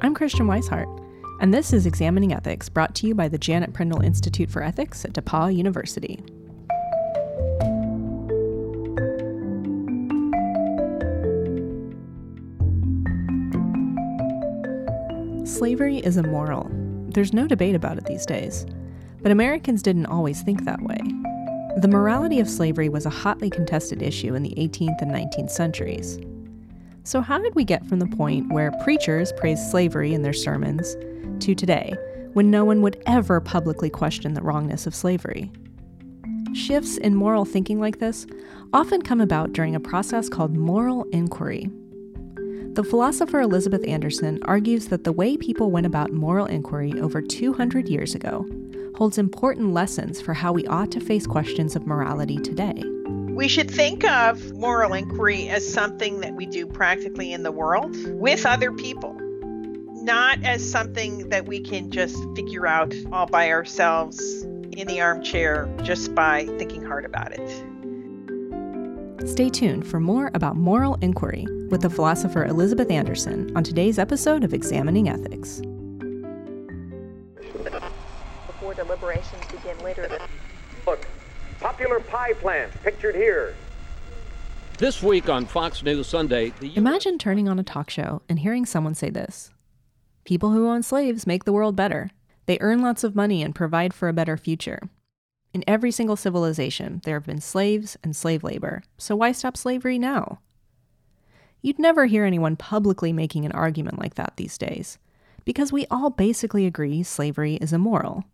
I'm Christian Wisehart, and this is Examining Ethics brought to you by the Janet Prindle Institute for Ethics at DePauw University. Slavery is immoral. There's no debate about it these days. But Americans didn't always think that way. The morality of slavery was a hotly contested issue in the 18th and 19th centuries. So, how did we get from the point where preachers praised slavery in their sermons to today, when no one would ever publicly question the wrongness of slavery? Shifts in moral thinking like this often come about during a process called moral inquiry. The philosopher Elizabeth Anderson argues that the way people went about moral inquiry over 200 years ago holds important lessons for how we ought to face questions of morality today. We should think of moral inquiry as something that we do practically in the world with other people, not as something that we can just figure out all by ourselves in the armchair just by thinking hard about it. Stay tuned for more about moral inquiry with the philosopher Elizabeth Anderson on today's episode of Examining Ethics. Before deliberations begin later. Look, popular pie plant pictured here. This week on Fox News Sunday, the Imagine turning on a talk show and hearing someone say this People who own slaves make the world better. They earn lots of money and provide for a better future. In every single civilization, there have been slaves and slave labor, so why stop slavery now? You'd never hear anyone publicly making an argument like that these days, because we all basically agree slavery is immoral.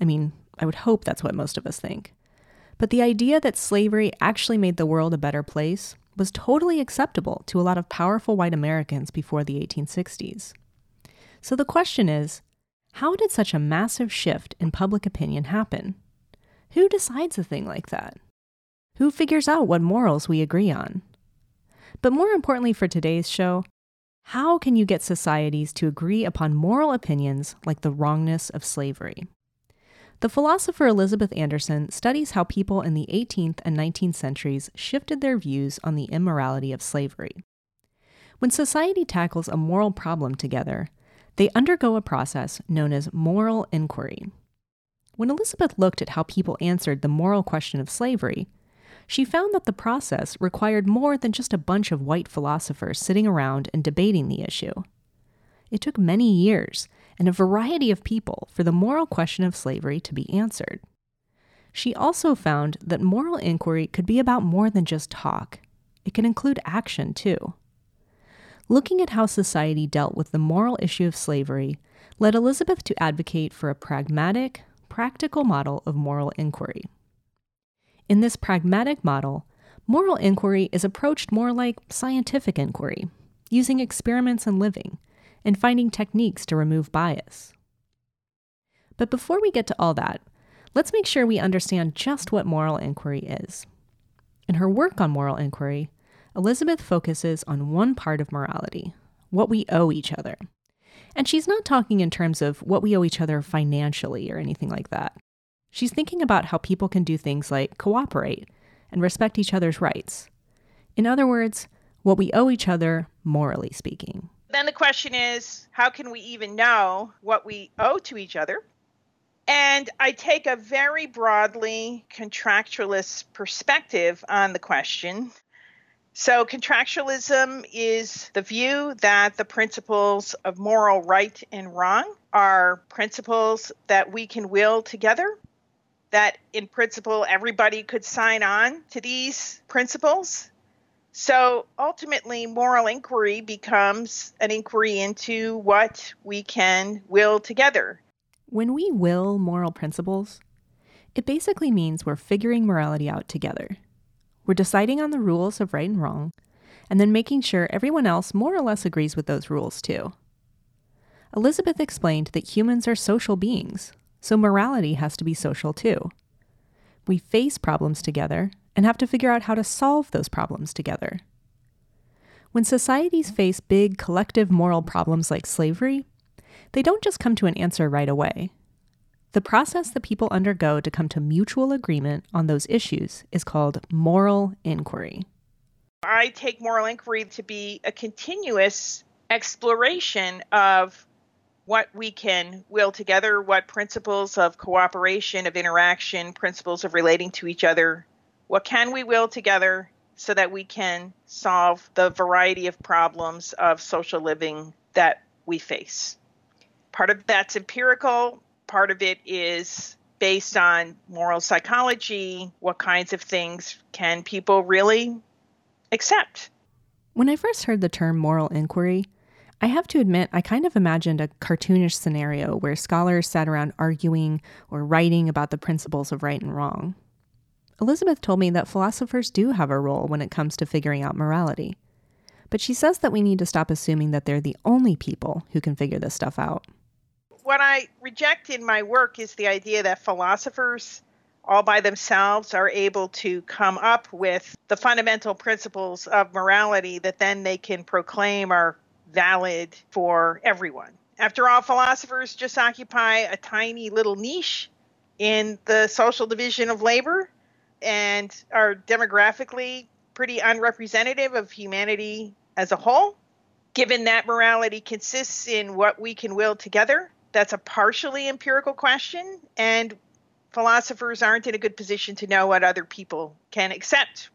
I mean, I would hope that's what most of us think. But the idea that slavery actually made the world a better place was totally acceptable to a lot of powerful white Americans before the 1860s. So the question is how did such a massive shift in public opinion happen? Who decides a thing like that? Who figures out what morals we agree on? But more importantly for today's show, how can you get societies to agree upon moral opinions like the wrongness of slavery? The philosopher Elizabeth Anderson studies how people in the 18th and 19th centuries shifted their views on the immorality of slavery. When society tackles a moral problem together, they undergo a process known as moral inquiry. When Elizabeth looked at how people answered the moral question of slavery, she found that the process required more than just a bunch of white philosophers sitting around and debating the issue. It took many years and a variety of people for the moral question of slavery to be answered. She also found that moral inquiry could be about more than just talk, it could include action too. Looking at how society dealt with the moral issue of slavery led Elizabeth to advocate for a pragmatic, practical model of moral inquiry. In this pragmatic model, moral inquiry is approached more like scientific inquiry, using experiments and living, and finding techniques to remove bias. But before we get to all that, let's make sure we understand just what moral inquiry is. In her work on moral inquiry, Elizabeth focuses on one part of morality what we owe each other. And she's not talking in terms of what we owe each other financially or anything like that. She's thinking about how people can do things like cooperate and respect each other's rights. In other words, what we owe each other, morally speaking. Then the question is how can we even know what we owe to each other? And I take a very broadly contractualist perspective on the question. So, contractualism is the view that the principles of moral right and wrong are principles that we can will together, that in principle everybody could sign on to these principles. So, ultimately, moral inquiry becomes an inquiry into what we can will together. When we will moral principles, it basically means we're figuring morality out together. We're deciding on the rules of right and wrong, and then making sure everyone else more or less agrees with those rules too. Elizabeth explained that humans are social beings, so morality has to be social too. We face problems together and have to figure out how to solve those problems together. When societies face big collective moral problems like slavery, they don't just come to an answer right away. The process that people undergo to come to mutual agreement on those issues is called moral inquiry. I take moral inquiry to be a continuous exploration of what we can will together, what principles of cooperation, of interaction, principles of relating to each other, what can we will together so that we can solve the variety of problems of social living that we face. Part of that's empirical, part of it is based on moral psychology. What kinds of things can people really accept? When I first heard the term moral inquiry, I have to admit, I kind of imagined a cartoonish scenario where scholars sat around arguing or writing about the principles of right and wrong. Elizabeth told me that philosophers do have a role when it comes to figuring out morality. But she says that we need to stop assuming that they're the only people who can figure this stuff out. What I reject in my work is the idea that philosophers all by themselves are able to come up with the fundamental principles of morality that then they can proclaim are valid for everyone. After all, philosophers just occupy a tiny little niche in the social division of labor and are demographically pretty unrepresentative of humanity as a whole. Given that morality consists in what we can will together, that's a partially empirical question, and philosophers aren't in a good position to know what other people can accept.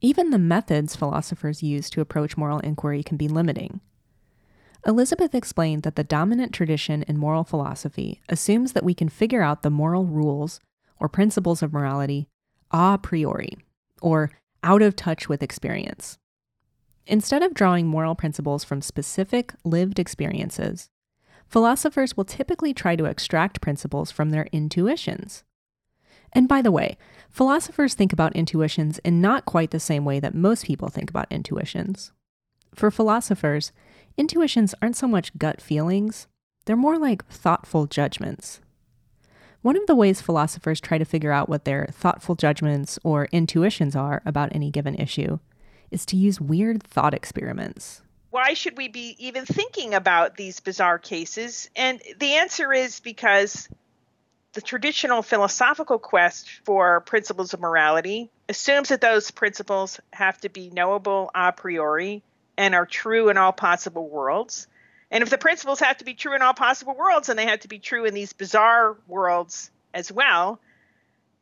Even the methods philosophers use to approach moral inquiry can be limiting. Elizabeth explained that the dominant tradition in moral philosophy assumes that we can figure out the moral rules or principles of morality a priori, or out of touch with experience. Instead of drawing moral principles from specific lived experiences, philosophers will typically try to extract principles from their intuitions. And by the way, philosophers think about intuitions in not quite the same way that most people think about intuitions. For philosophers, intuitions aren't so much gut feelings, they're more like thoughtful judgments. One of the ways philosophers try to figure out what their thoughtful judgments or intuitions are about any given issue is to use weird thought experiments. Why should we be even thinking about these bizarre cases? And the answer is because the traditional philosophical quest for principles of morality assumes that those principles have to be knowable a priori and are true in all possible worlds. And if the principles have to be true in all possible worlds, and they have to be true in these bizarre worlds as well.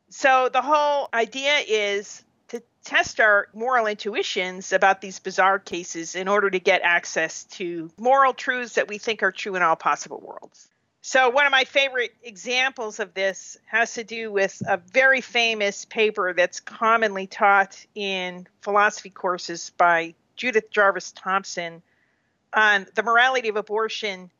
So the whole idea is to test our moral intuitions about these bizarre cases in order to get access to moral truths that we think are true in all possible worlds. So, one of my favorite examples of this has to do with a very famous paper that's commonly taught in philosophy courses by Judith Jarvis Thomson on the morality of abortion,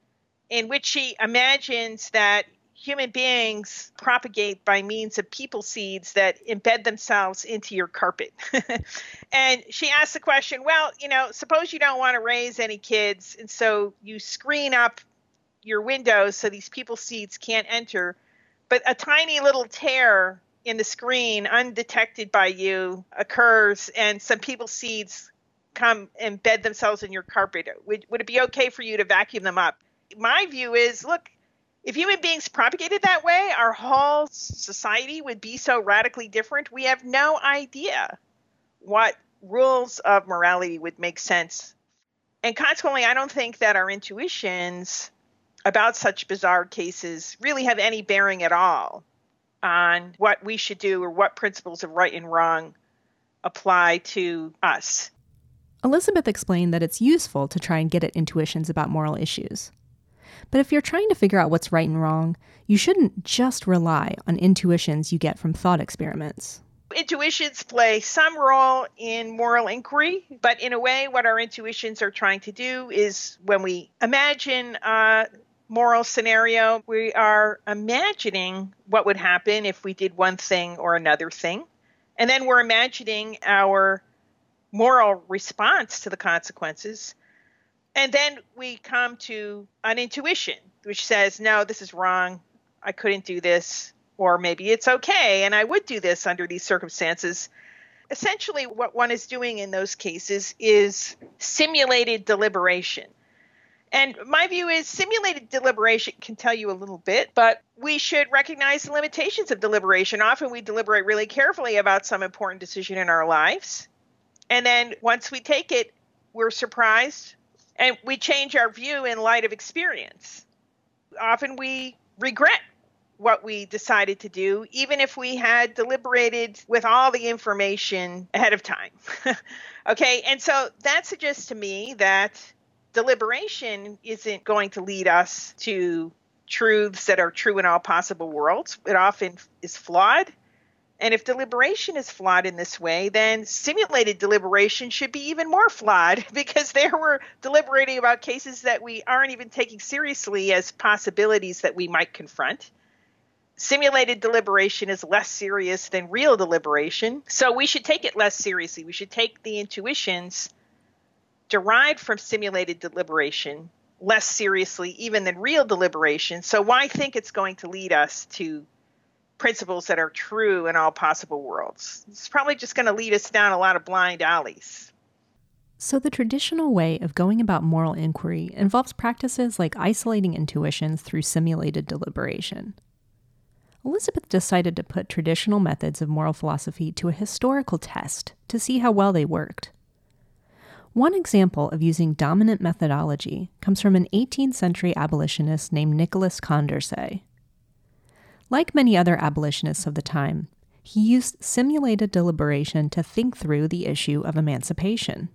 in which she imagines that human beings propagate by means of people seeds that embed themselves into your carpet. and she asks the question well, you know, suppose you don't want to raise any kids, and so you screen up your windows so these people seeds can't enter, but a tiny little tear in the screen, undetected by you, occurs, and some people seeds come embed themselves in your carpet? Would, would it be okay for you to vacuum them up? My view is look, if human beings propagated that way, our whole society would be so radically different. We have no idea what rules of morality would make sense. And consequently, I don't think that our intuitions about such bizarre cases really have any bearing at all on what we should do or what principles of right and wrong apply to us. Elizabeth explained that it's useful to try and get at intuitions about moral issues. But if you're trying to figure out what's right and wrong, you shouldn't just rely on intuitions you get from thought experiments. Intuitions play some role in moral inquiry, but in a way, what our intuitions are trying to do is when we imagine a moral scenario, we are imagining what would happen if we did one thing or another thing. And then we're imagining our moral response to the consequences. And then we come to an intuition, which says, no, this is wrong. I couldn't do this. Or maybe it's okay and I would do this under these circumstances. Essentially, what one is doing in those cases is simulated deliberation. And my view is simulated deliberation can tell you a little bit, but we should recognize the limitations of deliberation. Often we deliberate really carefully about some important decision in our lives. And then once we take it, we're surprised And we change our view in light of experience. Often we regret what we decided to do, even if we had deliberated with all the information ahead of time. okay, and so that suggests to me that deliberation isn't going to lead us to truths that are true in all possible worlds. It often is flawed. And if deliberation is flawed in this way, then simulated deliberation should be even more flawed because there we're deliberating about cases that we aren't even taking seriously as possibilities that we might confront simulated deliberation is less serious than real deliberation. So we should take it less seriously. We should take the intuitions derived from simulated deliberation less seriously even than real deliberation. So why think it's going to lead us to principles that are true in all possible worlds? It's probably just going to lead us down a lot of blind alleys. So, the traditional way of going about moral inquiry involves practices like isolating intuitions through simulated deliberation. Elizabeth decided to put traditional methods of moral philosophy to a historical test to see how well they worked. One example of using dominant methodology comes from an 18th century abolitionist named Nicholas Condorcet. Like many other abolitionists of the time, he used simulated deliberation to think through the issue of emancipation.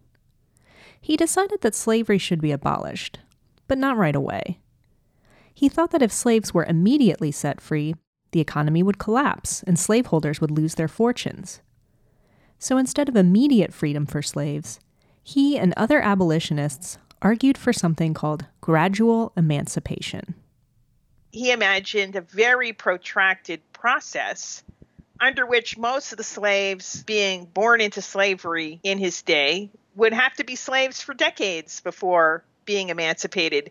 He decided that slavery should be abolished, but not right away. He thought that if slaves were immediately set free, the economy would collapse and slaveholders would lose their fortunes. So instead of immediate freedom for slaves, he and other abolitionists argued for something called gradual emancipation. He imagined a very protracted process under which most of the slaves being born into slavery in his day would have to be slaves for decades before being emancipated.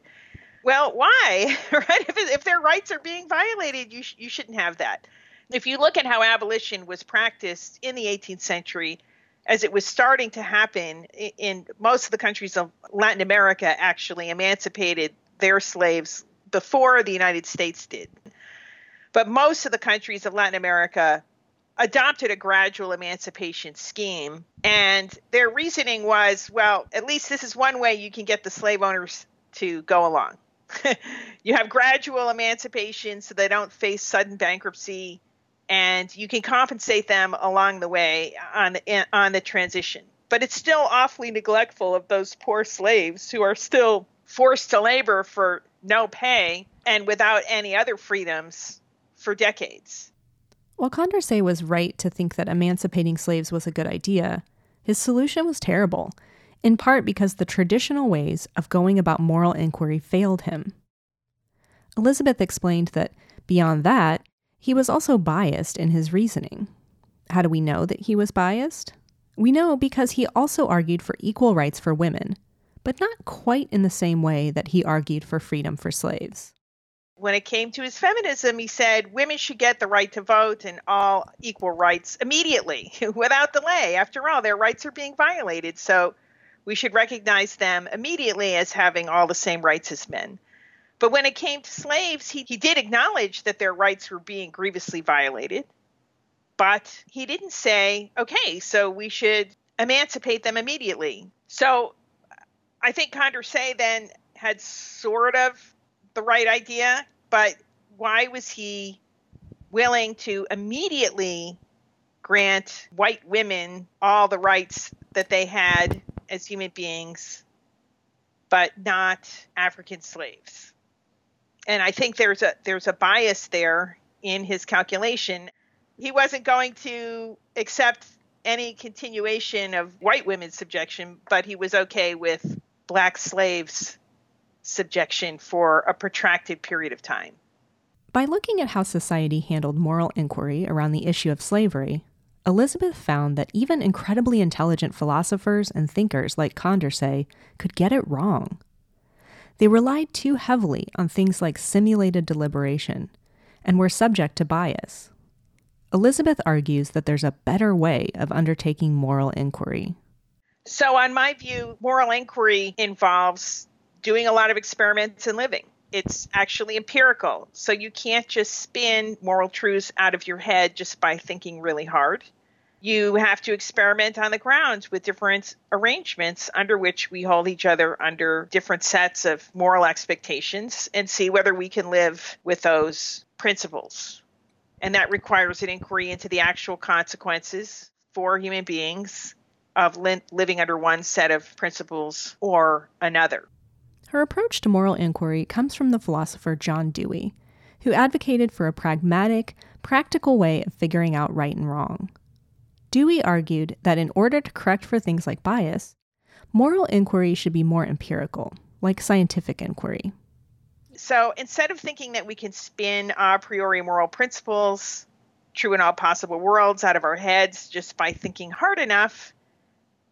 Well, why? right? If, if their rights are being violated, you, sh- you shouldn't have that. If you look at how abolition was practiced in the 18th century, as it was starting to happen in, in most of the countries of Latin America, actually emancipated their slaves before the United States did. But most of the countries of Latin America adopted a gradual emancipation scheme. And their reasoning was well, at least this is one way you can get the slave owners to go along. you have gradual emancipation so they don't face sudden bankruptcy and you can compensate them along the way on the, on the transition but it's still awfully neglectful of those poor slaves who are still forced to labor for no pay and without any other freedoms for decades. While Condorcet was right to think that emancipating slaves was a good idea, his solution was terrible in part because the traditional ways of going about moral inquiry failed him. Elizabeth explained that, beyond that, he was also biased in his reasoning. How do we know that he was biased? We know because he also argued for equal rights for women, but not quite in the same way that he argued for freedom for slaves. When it came to his feminism, he said women should get the right to vote and all equal rights immediately, without delay. After all, their rights are being violated. So we should recognize them immediately as having all the same rights as men. But when it came to slaves, he, he did acknowledge that their rights were being grievously violated. But he didn't say, okay, so we should emancipate them immediately. So I think Condorcet then had sort of the right idea, but why was he willing to immediately grant white women all the rights that they had as human beings, but not African slaves. And I think there's a there's a bias there in his calculation. He wasn't going to accept any continuation of white women's subjection, but he was okay with black slaves' subjection for a protracted period of time. By looking at how society handled moral inquiry around the issue of slavery, Elizabeth found that even incredibly intelligent philosophers and thinkers like Condorcet could get it wrong. They relied too heavily on things like simulated deliberation and were subject to bias. Elizabeth argues that there's a better way of undertaking moral inquiry. So, on my view, moral inquiry involves doing a lot of experiments and living. It's actually empirical. So, you can't just spin moral truths out of your head just by thinking really hard You have to experiment on the ground with different arrangements under which we hold each other under different sets of moral expectations and see whether we can live with those principles. And that requires an inquiry into the actual consequences for human beings of li- living under one set of principles or another. Her approach to moral inquiry comes from the philosopher John Dewey, who advocated for a pragmatic, practical way of figuring out right and wrong. Dewey argued that in order to correct for things like bias, moral inquiry should be more empirical, like scientific inquiry. So instead of thinking that we can spin a priori moral principles, true in all possible worlds, out of our heads just by thinking hard enough,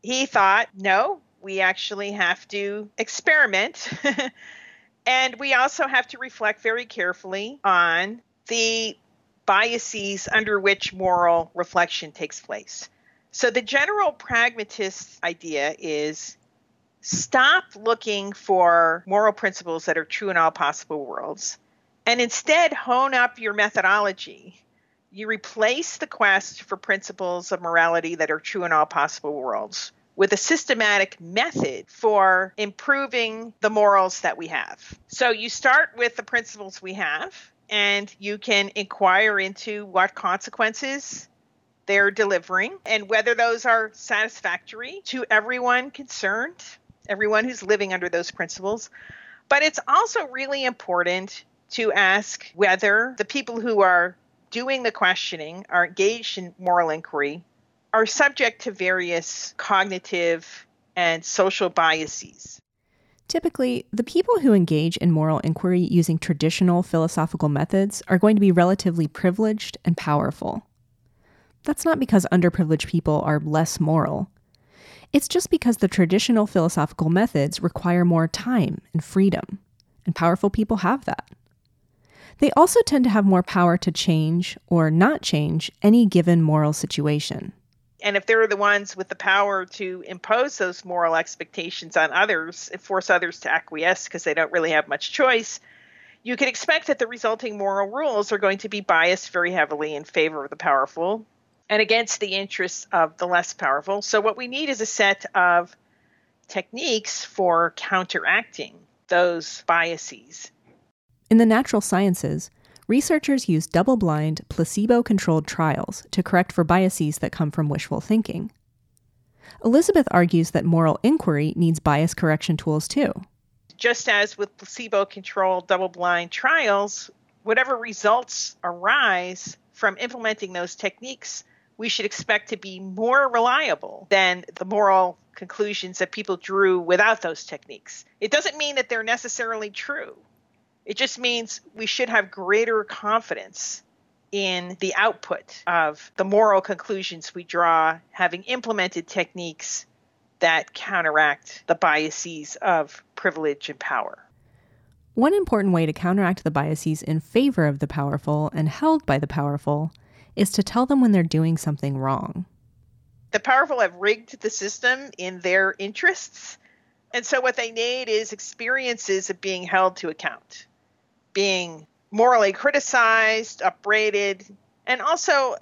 he thought, no, we actually have to experiment. and we also have to reflect very carefully on the biases under which moral reflection takes place. So, the general pragmatist idea is stop looking for moral principles that are true in all possible worlds and instead hone up your methodology. You replace the quest for principles of morality that are true in all possible worlds with a systematic method for improving the morals that we have. So you start with the principles we have, and you can inquire into what consequences they're delivering and whether those are satisfactory to everyone concerned, everyone who's living under those principles. But it's also really important to ask whether the people who are doing the questioning are engaged in moral inquiry are subject to various cognitive and social biases. Typically, the people who engage in moral inquiry using traditional philosophical methods are going to be relatively privileged and powerful. That's not because underprivileged people are less moral. It's just because the traditional philosophical methods require more time and freedom, and powerful people have that. They also tend to have more power to change or not change any given moral situation and if they're the ones with the power to impose those moral expectations on others and force others to acquiesce because they don't really have much choice, you can expect that the resulting moral rules are going to be biased very heavily in favor of the powerful and against the interests of the less powerful. So, what we need is a set of techniques for counteracting those biases. In the natural sciences, researchers use double blind, placebo controlled trials to correct for biases that come from wishful thinking. Elizabeth argues that moral inquiry needs bias correction tools too. Just as with placebo controlled double blind trials, whatever results arise from implementing those techniques, we should expect to be more reliable than the moral conclusions that people drew without those techniques. It doesn't mean that they're necessarily true. It just means we should have greater confidence in the output of the moral conclusions we draw, having implemented techniques that counteract the biases of privilege and power. One important way to counteract the biases in favor of the powerful and held by the powerful is to tell them when they're doing something wrong. The powerful have rigged the system in their interests, and so what they need is experiences of being held to account being morally criticized, upbraided, and also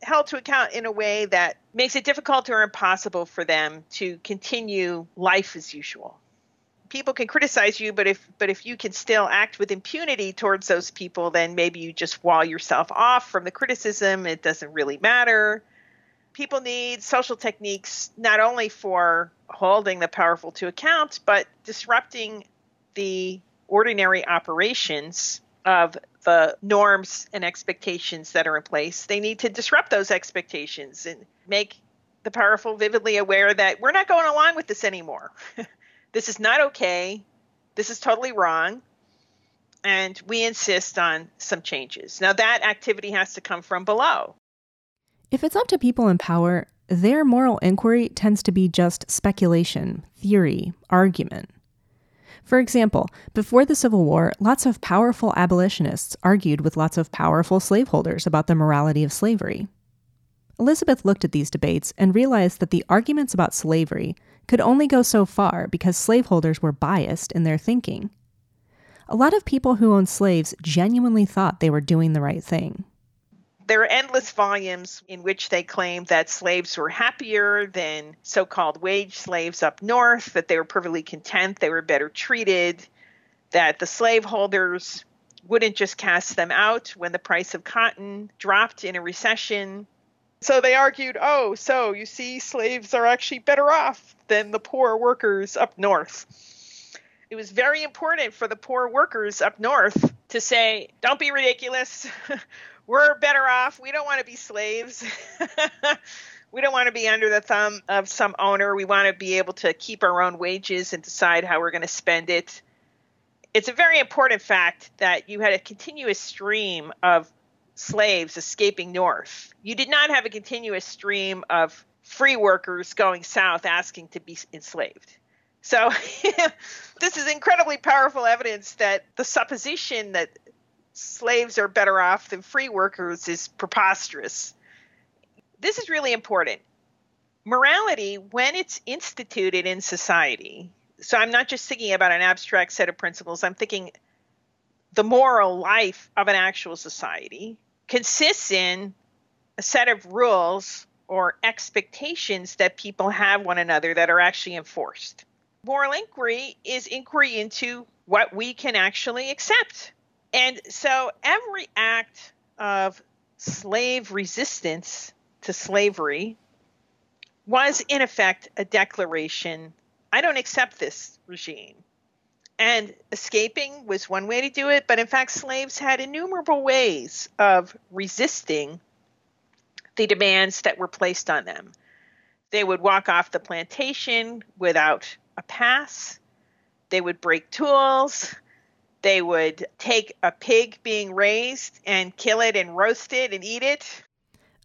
held to account in a way that makes it difficult or impossible for them to continue life as usual. People can criticize you, but if but if you can still act with impunity towards those people, then maybe you just wall yourself off from the criticism. It doesn't really matter. People need social techniques not only for holding the powerful to account, but disrupting the ordinary operations of the norms and expectations that are in place. They need to disrupt those expectations and make the powerful vividly aware that we're not going along with this anymore. this is not okay. This is totally wrong. And we insist on some changes. Now, that activity has to come from below. If it's up to people in power, their moral inquiry tends to be just speculation, theory, argument. For example, before the Civil War, lots of powerful abolitionists argued with lots of powerful slaveholders about the morality of slavery. Elizabeth looked at these debates and realized that the arguments about slavery could only go so far because slaveholders were biased in their thinking. A lot of people who owned slaves genuinely thought they were doing the right thing. There are endless volumes in which they claim that slaves were happier than so called wage slaves up north, that they were perfectly content, they were better treated, that the slaveholders wouldn't just cast them out when the price of cotton dropped in a recession. So they argued, oh, so you see, slaves are actually better off than the poor workers up north. It was very important for the poor workers up north to say, don't be ridiculous. We're better off. We don't want to be slaves. we don't want to be under the thumb of some owner. We want to be able to keep our own wages and decide how we're going to spend it it's a very important fact that you had a continuous stream of slaves escaping north. You did not have a continuous stream of free workers going south asking to be enslaved. So, this is incredibly powerful evidence that the supposition that slaves are better off than free workers is preposterous. This is really important. Morality, when it's instituted in society, so I'm not just thinking about an abstract set of principles, I'm thinking the moral life of an actual society consists in a set of rules or expectations that people have one another that are actually enforced. Moral inquiry is inquiry into what we can actually accept. And so every act of slave resistance to slavery was, in effect, a declaration I don't accept this regime. And escaping was one way to do it, but in fact, slaves had innumerable ways of resisting the demands that were placed on them. They would walk off the plantation without a pass, they would break tools, they would take a pig being raised and kill it and roast it and eat it.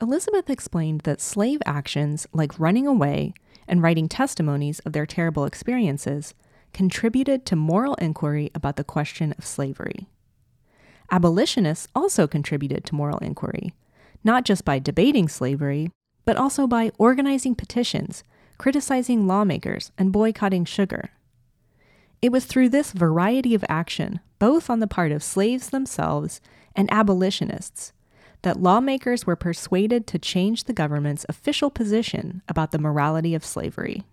Elizabeth explained that slave actions like running away and writing testimonies of their terrible experiences contributed to moral inquiry about the question of slavery. Abolitionists also contributed to moral inquiry, not just by debating slavery, but also by organizing petitions, criticizing lawmakers, and boycotting sugar. It was through this variety of action, both on the part of slaves themselves and abolitionists, that lawmakers were persuaded to change the government's official position about the morality of slavery.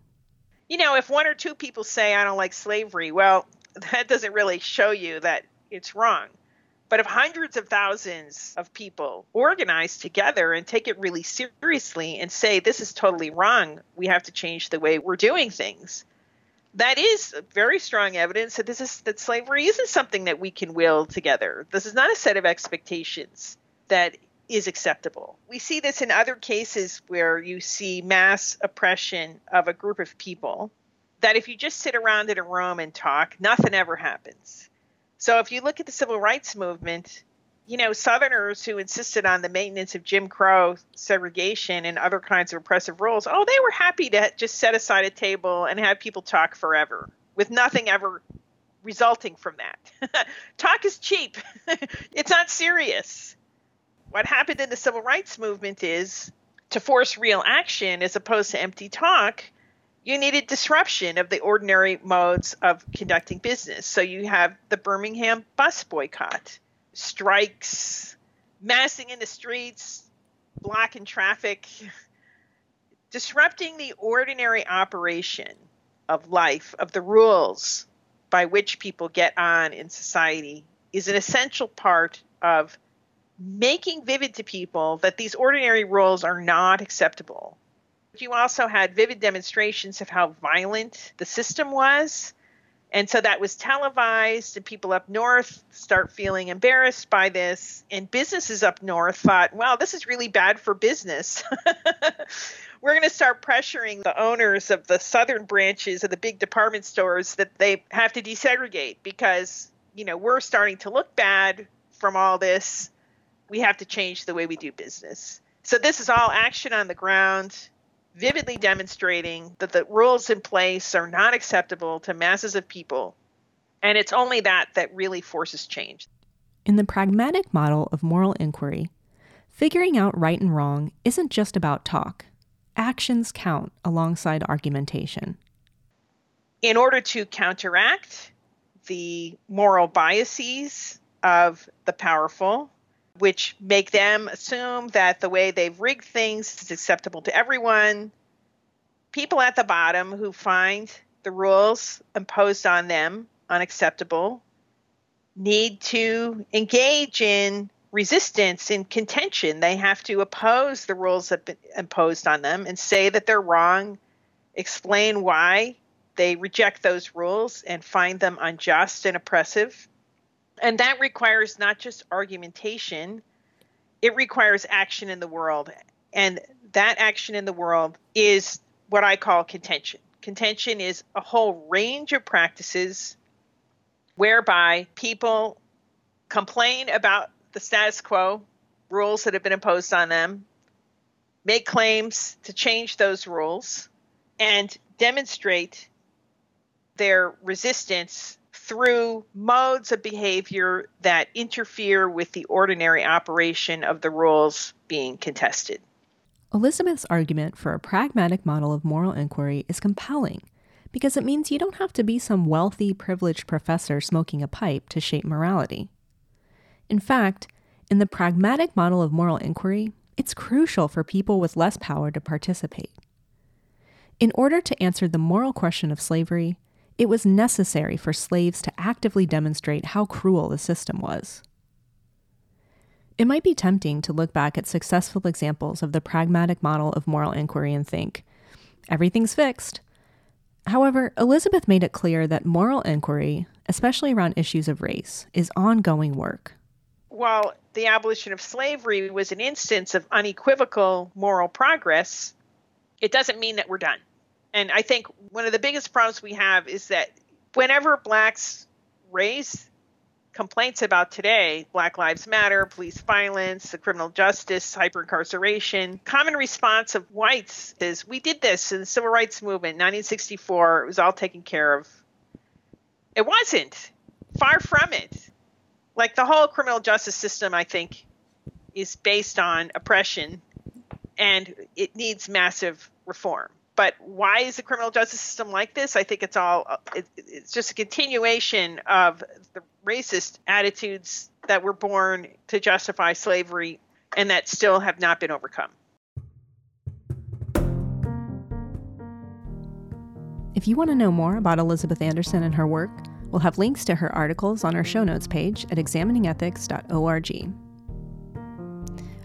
You know, if one or two people say, I don't like slavery, well, that doesn't really show you that it's wrong. But if hundreds of thousands of people organize together and take it really seriously and say, this is totally wrong, we have to change the way we're doing things, that is very strong evidence that this is that slavery isn't something that we can will together. This is not a set of expectations that is acceptable. We see this in other cases where you see mass oppression of a group of people, that if you just sit around in a room and talk, nothing ever happens. So if you look at the civil rights movement, you know, Southerners who insisted on the maintenance of Jim Crow segregation and other kinds of oppressive rules, oh, they were happy to just set aside a table and have people talk forever with nothing ever resulting from that. talk is cheap, it's not serious what happened in the civil rights movement is to force real action as opposed to empty talk, you needed disruption of the ordinary modes of conducting business. So you have the Birmingham bus boycott, strikes, massing in the streets, blocking traffic, disrupting the ordinary operation of life, of the rules by which people get on in society, is an essential part of making vivid to people that these ordinary rules are not acceptable. You also had vivid demonstrations of how violent the system was. And so that was televised, and people up north start feeling embarrassed by this. And businesses up north thought, wow, this is really bad for business. We're going to start pressuring the owners of the southern branches of the big department stores that they have to desegregate because, you know, we're starting to look bad from all this we have to change the way we do business. So this is all action on the ground, vividly demonstrating that the rules in place are not acceptable to masses of people. And it's only that that really forces change. In the pragmatic model of moral inquiry, figuring out right and wrong isn't just about talk. Actions count alongside argumentation. In order to counteract the moral biases of the powerful, which make them assume that the way they've rigged things is acceptable to everyone. People at the bottom who find the rules imposed on them unacceptable need to engage in resistance in contention. They have to oppose the rules that have been imposed on them and say that they're wrong, explain why they reject those rules and find them unjust and oppressive. And that requires not just argumentation, it requires action in the world. And that action in the world is what I call contention. Contention is a whole range of practices whereby people complain about the status quo, rules that have been imposed on them, make claims to change those rules, and demonstrate their resistance through modes of behavior that interfere with the ordinary operation of the rules being contested. Elizabeth's argument for a pragmatic model of moral inquiry is compelling because it means you don't have to be some wealthy, privileged professor smoking a pipe to shape morality. In fact, in the pragmatic model of moral inquiry, it's crucial for people with less power to participate. In order to answer the moral question of slavery, it was necessary for slaves to actively demonstrate how cruel the system was. It might be tempting to look back at successful examples of the pragmatic model of moral inquiry and think, everything's fixed. However, Elizabeth made it clear that moral inquiry, especially around issues of race, is ongoing work while the abolition of slavery was an instance of unequivocal moral progress, it doesn't mean that we're done. And I think one of the biggest problems we have is that whenever blacks raise complaints about today, Black Lives Matter, police violence, the criminal justice, hyper incarceration, common response of whites is we did this in the civil rights movement, 1964, it was all taken care of. It wasn't. Far from it like the whole criminal justice system, I think, is based on oppression and it needs massive reform. But why is the criminal justice system like this? I think it's all it, it's just a continuation of the racist attitudes that were born to justify slavery and that still have not been overcome. If you want to know more about Elizabeth Anderson and her work, We'll have links to her articles on our show notes page at examiningethics.org.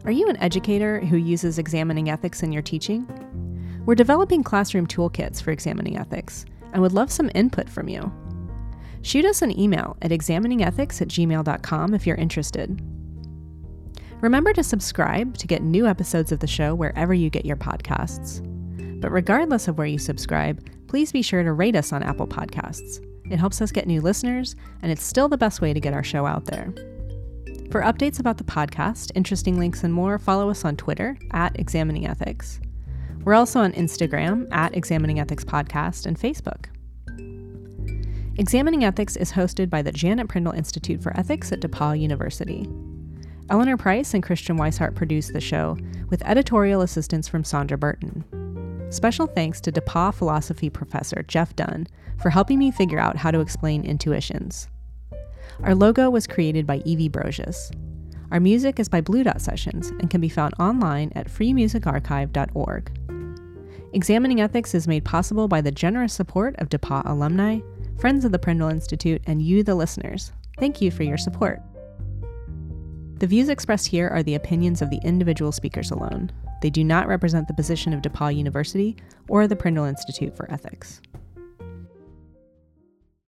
Are you an educator who uses examining ethics in your teaching? We're developing classroom toolkits for examining ethics and would love some input from you. Shoot us an email at examiningethics at gmail.com if you're interested. Remember to subscribe to get new episodes of the show wherever you get your podcasts. But regardless of where you subscribe, please be sure to rate us on Apple Podcasts. It helps us get new listeners, and it's still the best way to get our show out there. For updates about the podcast, interesting links, and more, follow us on Twitter at Examining Ethics. We're also on Instagram at Examining Ethics Podcast and Facebook. Examining Ethics is hosted by the Janet Prindle Institute for Ethics at DePauw University. Eleanor Price and Christian Wisehart produce the show, with editorial assistance from Sandra Burton. Special thanks to DePauw philosophy professor Jeff Dunn for helping me figure out how to explain intuitions. Our logo was created by Evie Brocious. Our music is by Blue Dot Sessions and can be found online at freemusicarchive.org. Examining Ethics is made possible by the generous support of DePauw alumni, friends of the Prindle Institute, and you, the listeners. Thank you for your support. The views expressed here are the opinions of the individual speakers alone. They do not represent the position of DePauw University or the Prindle Institute for Ethics.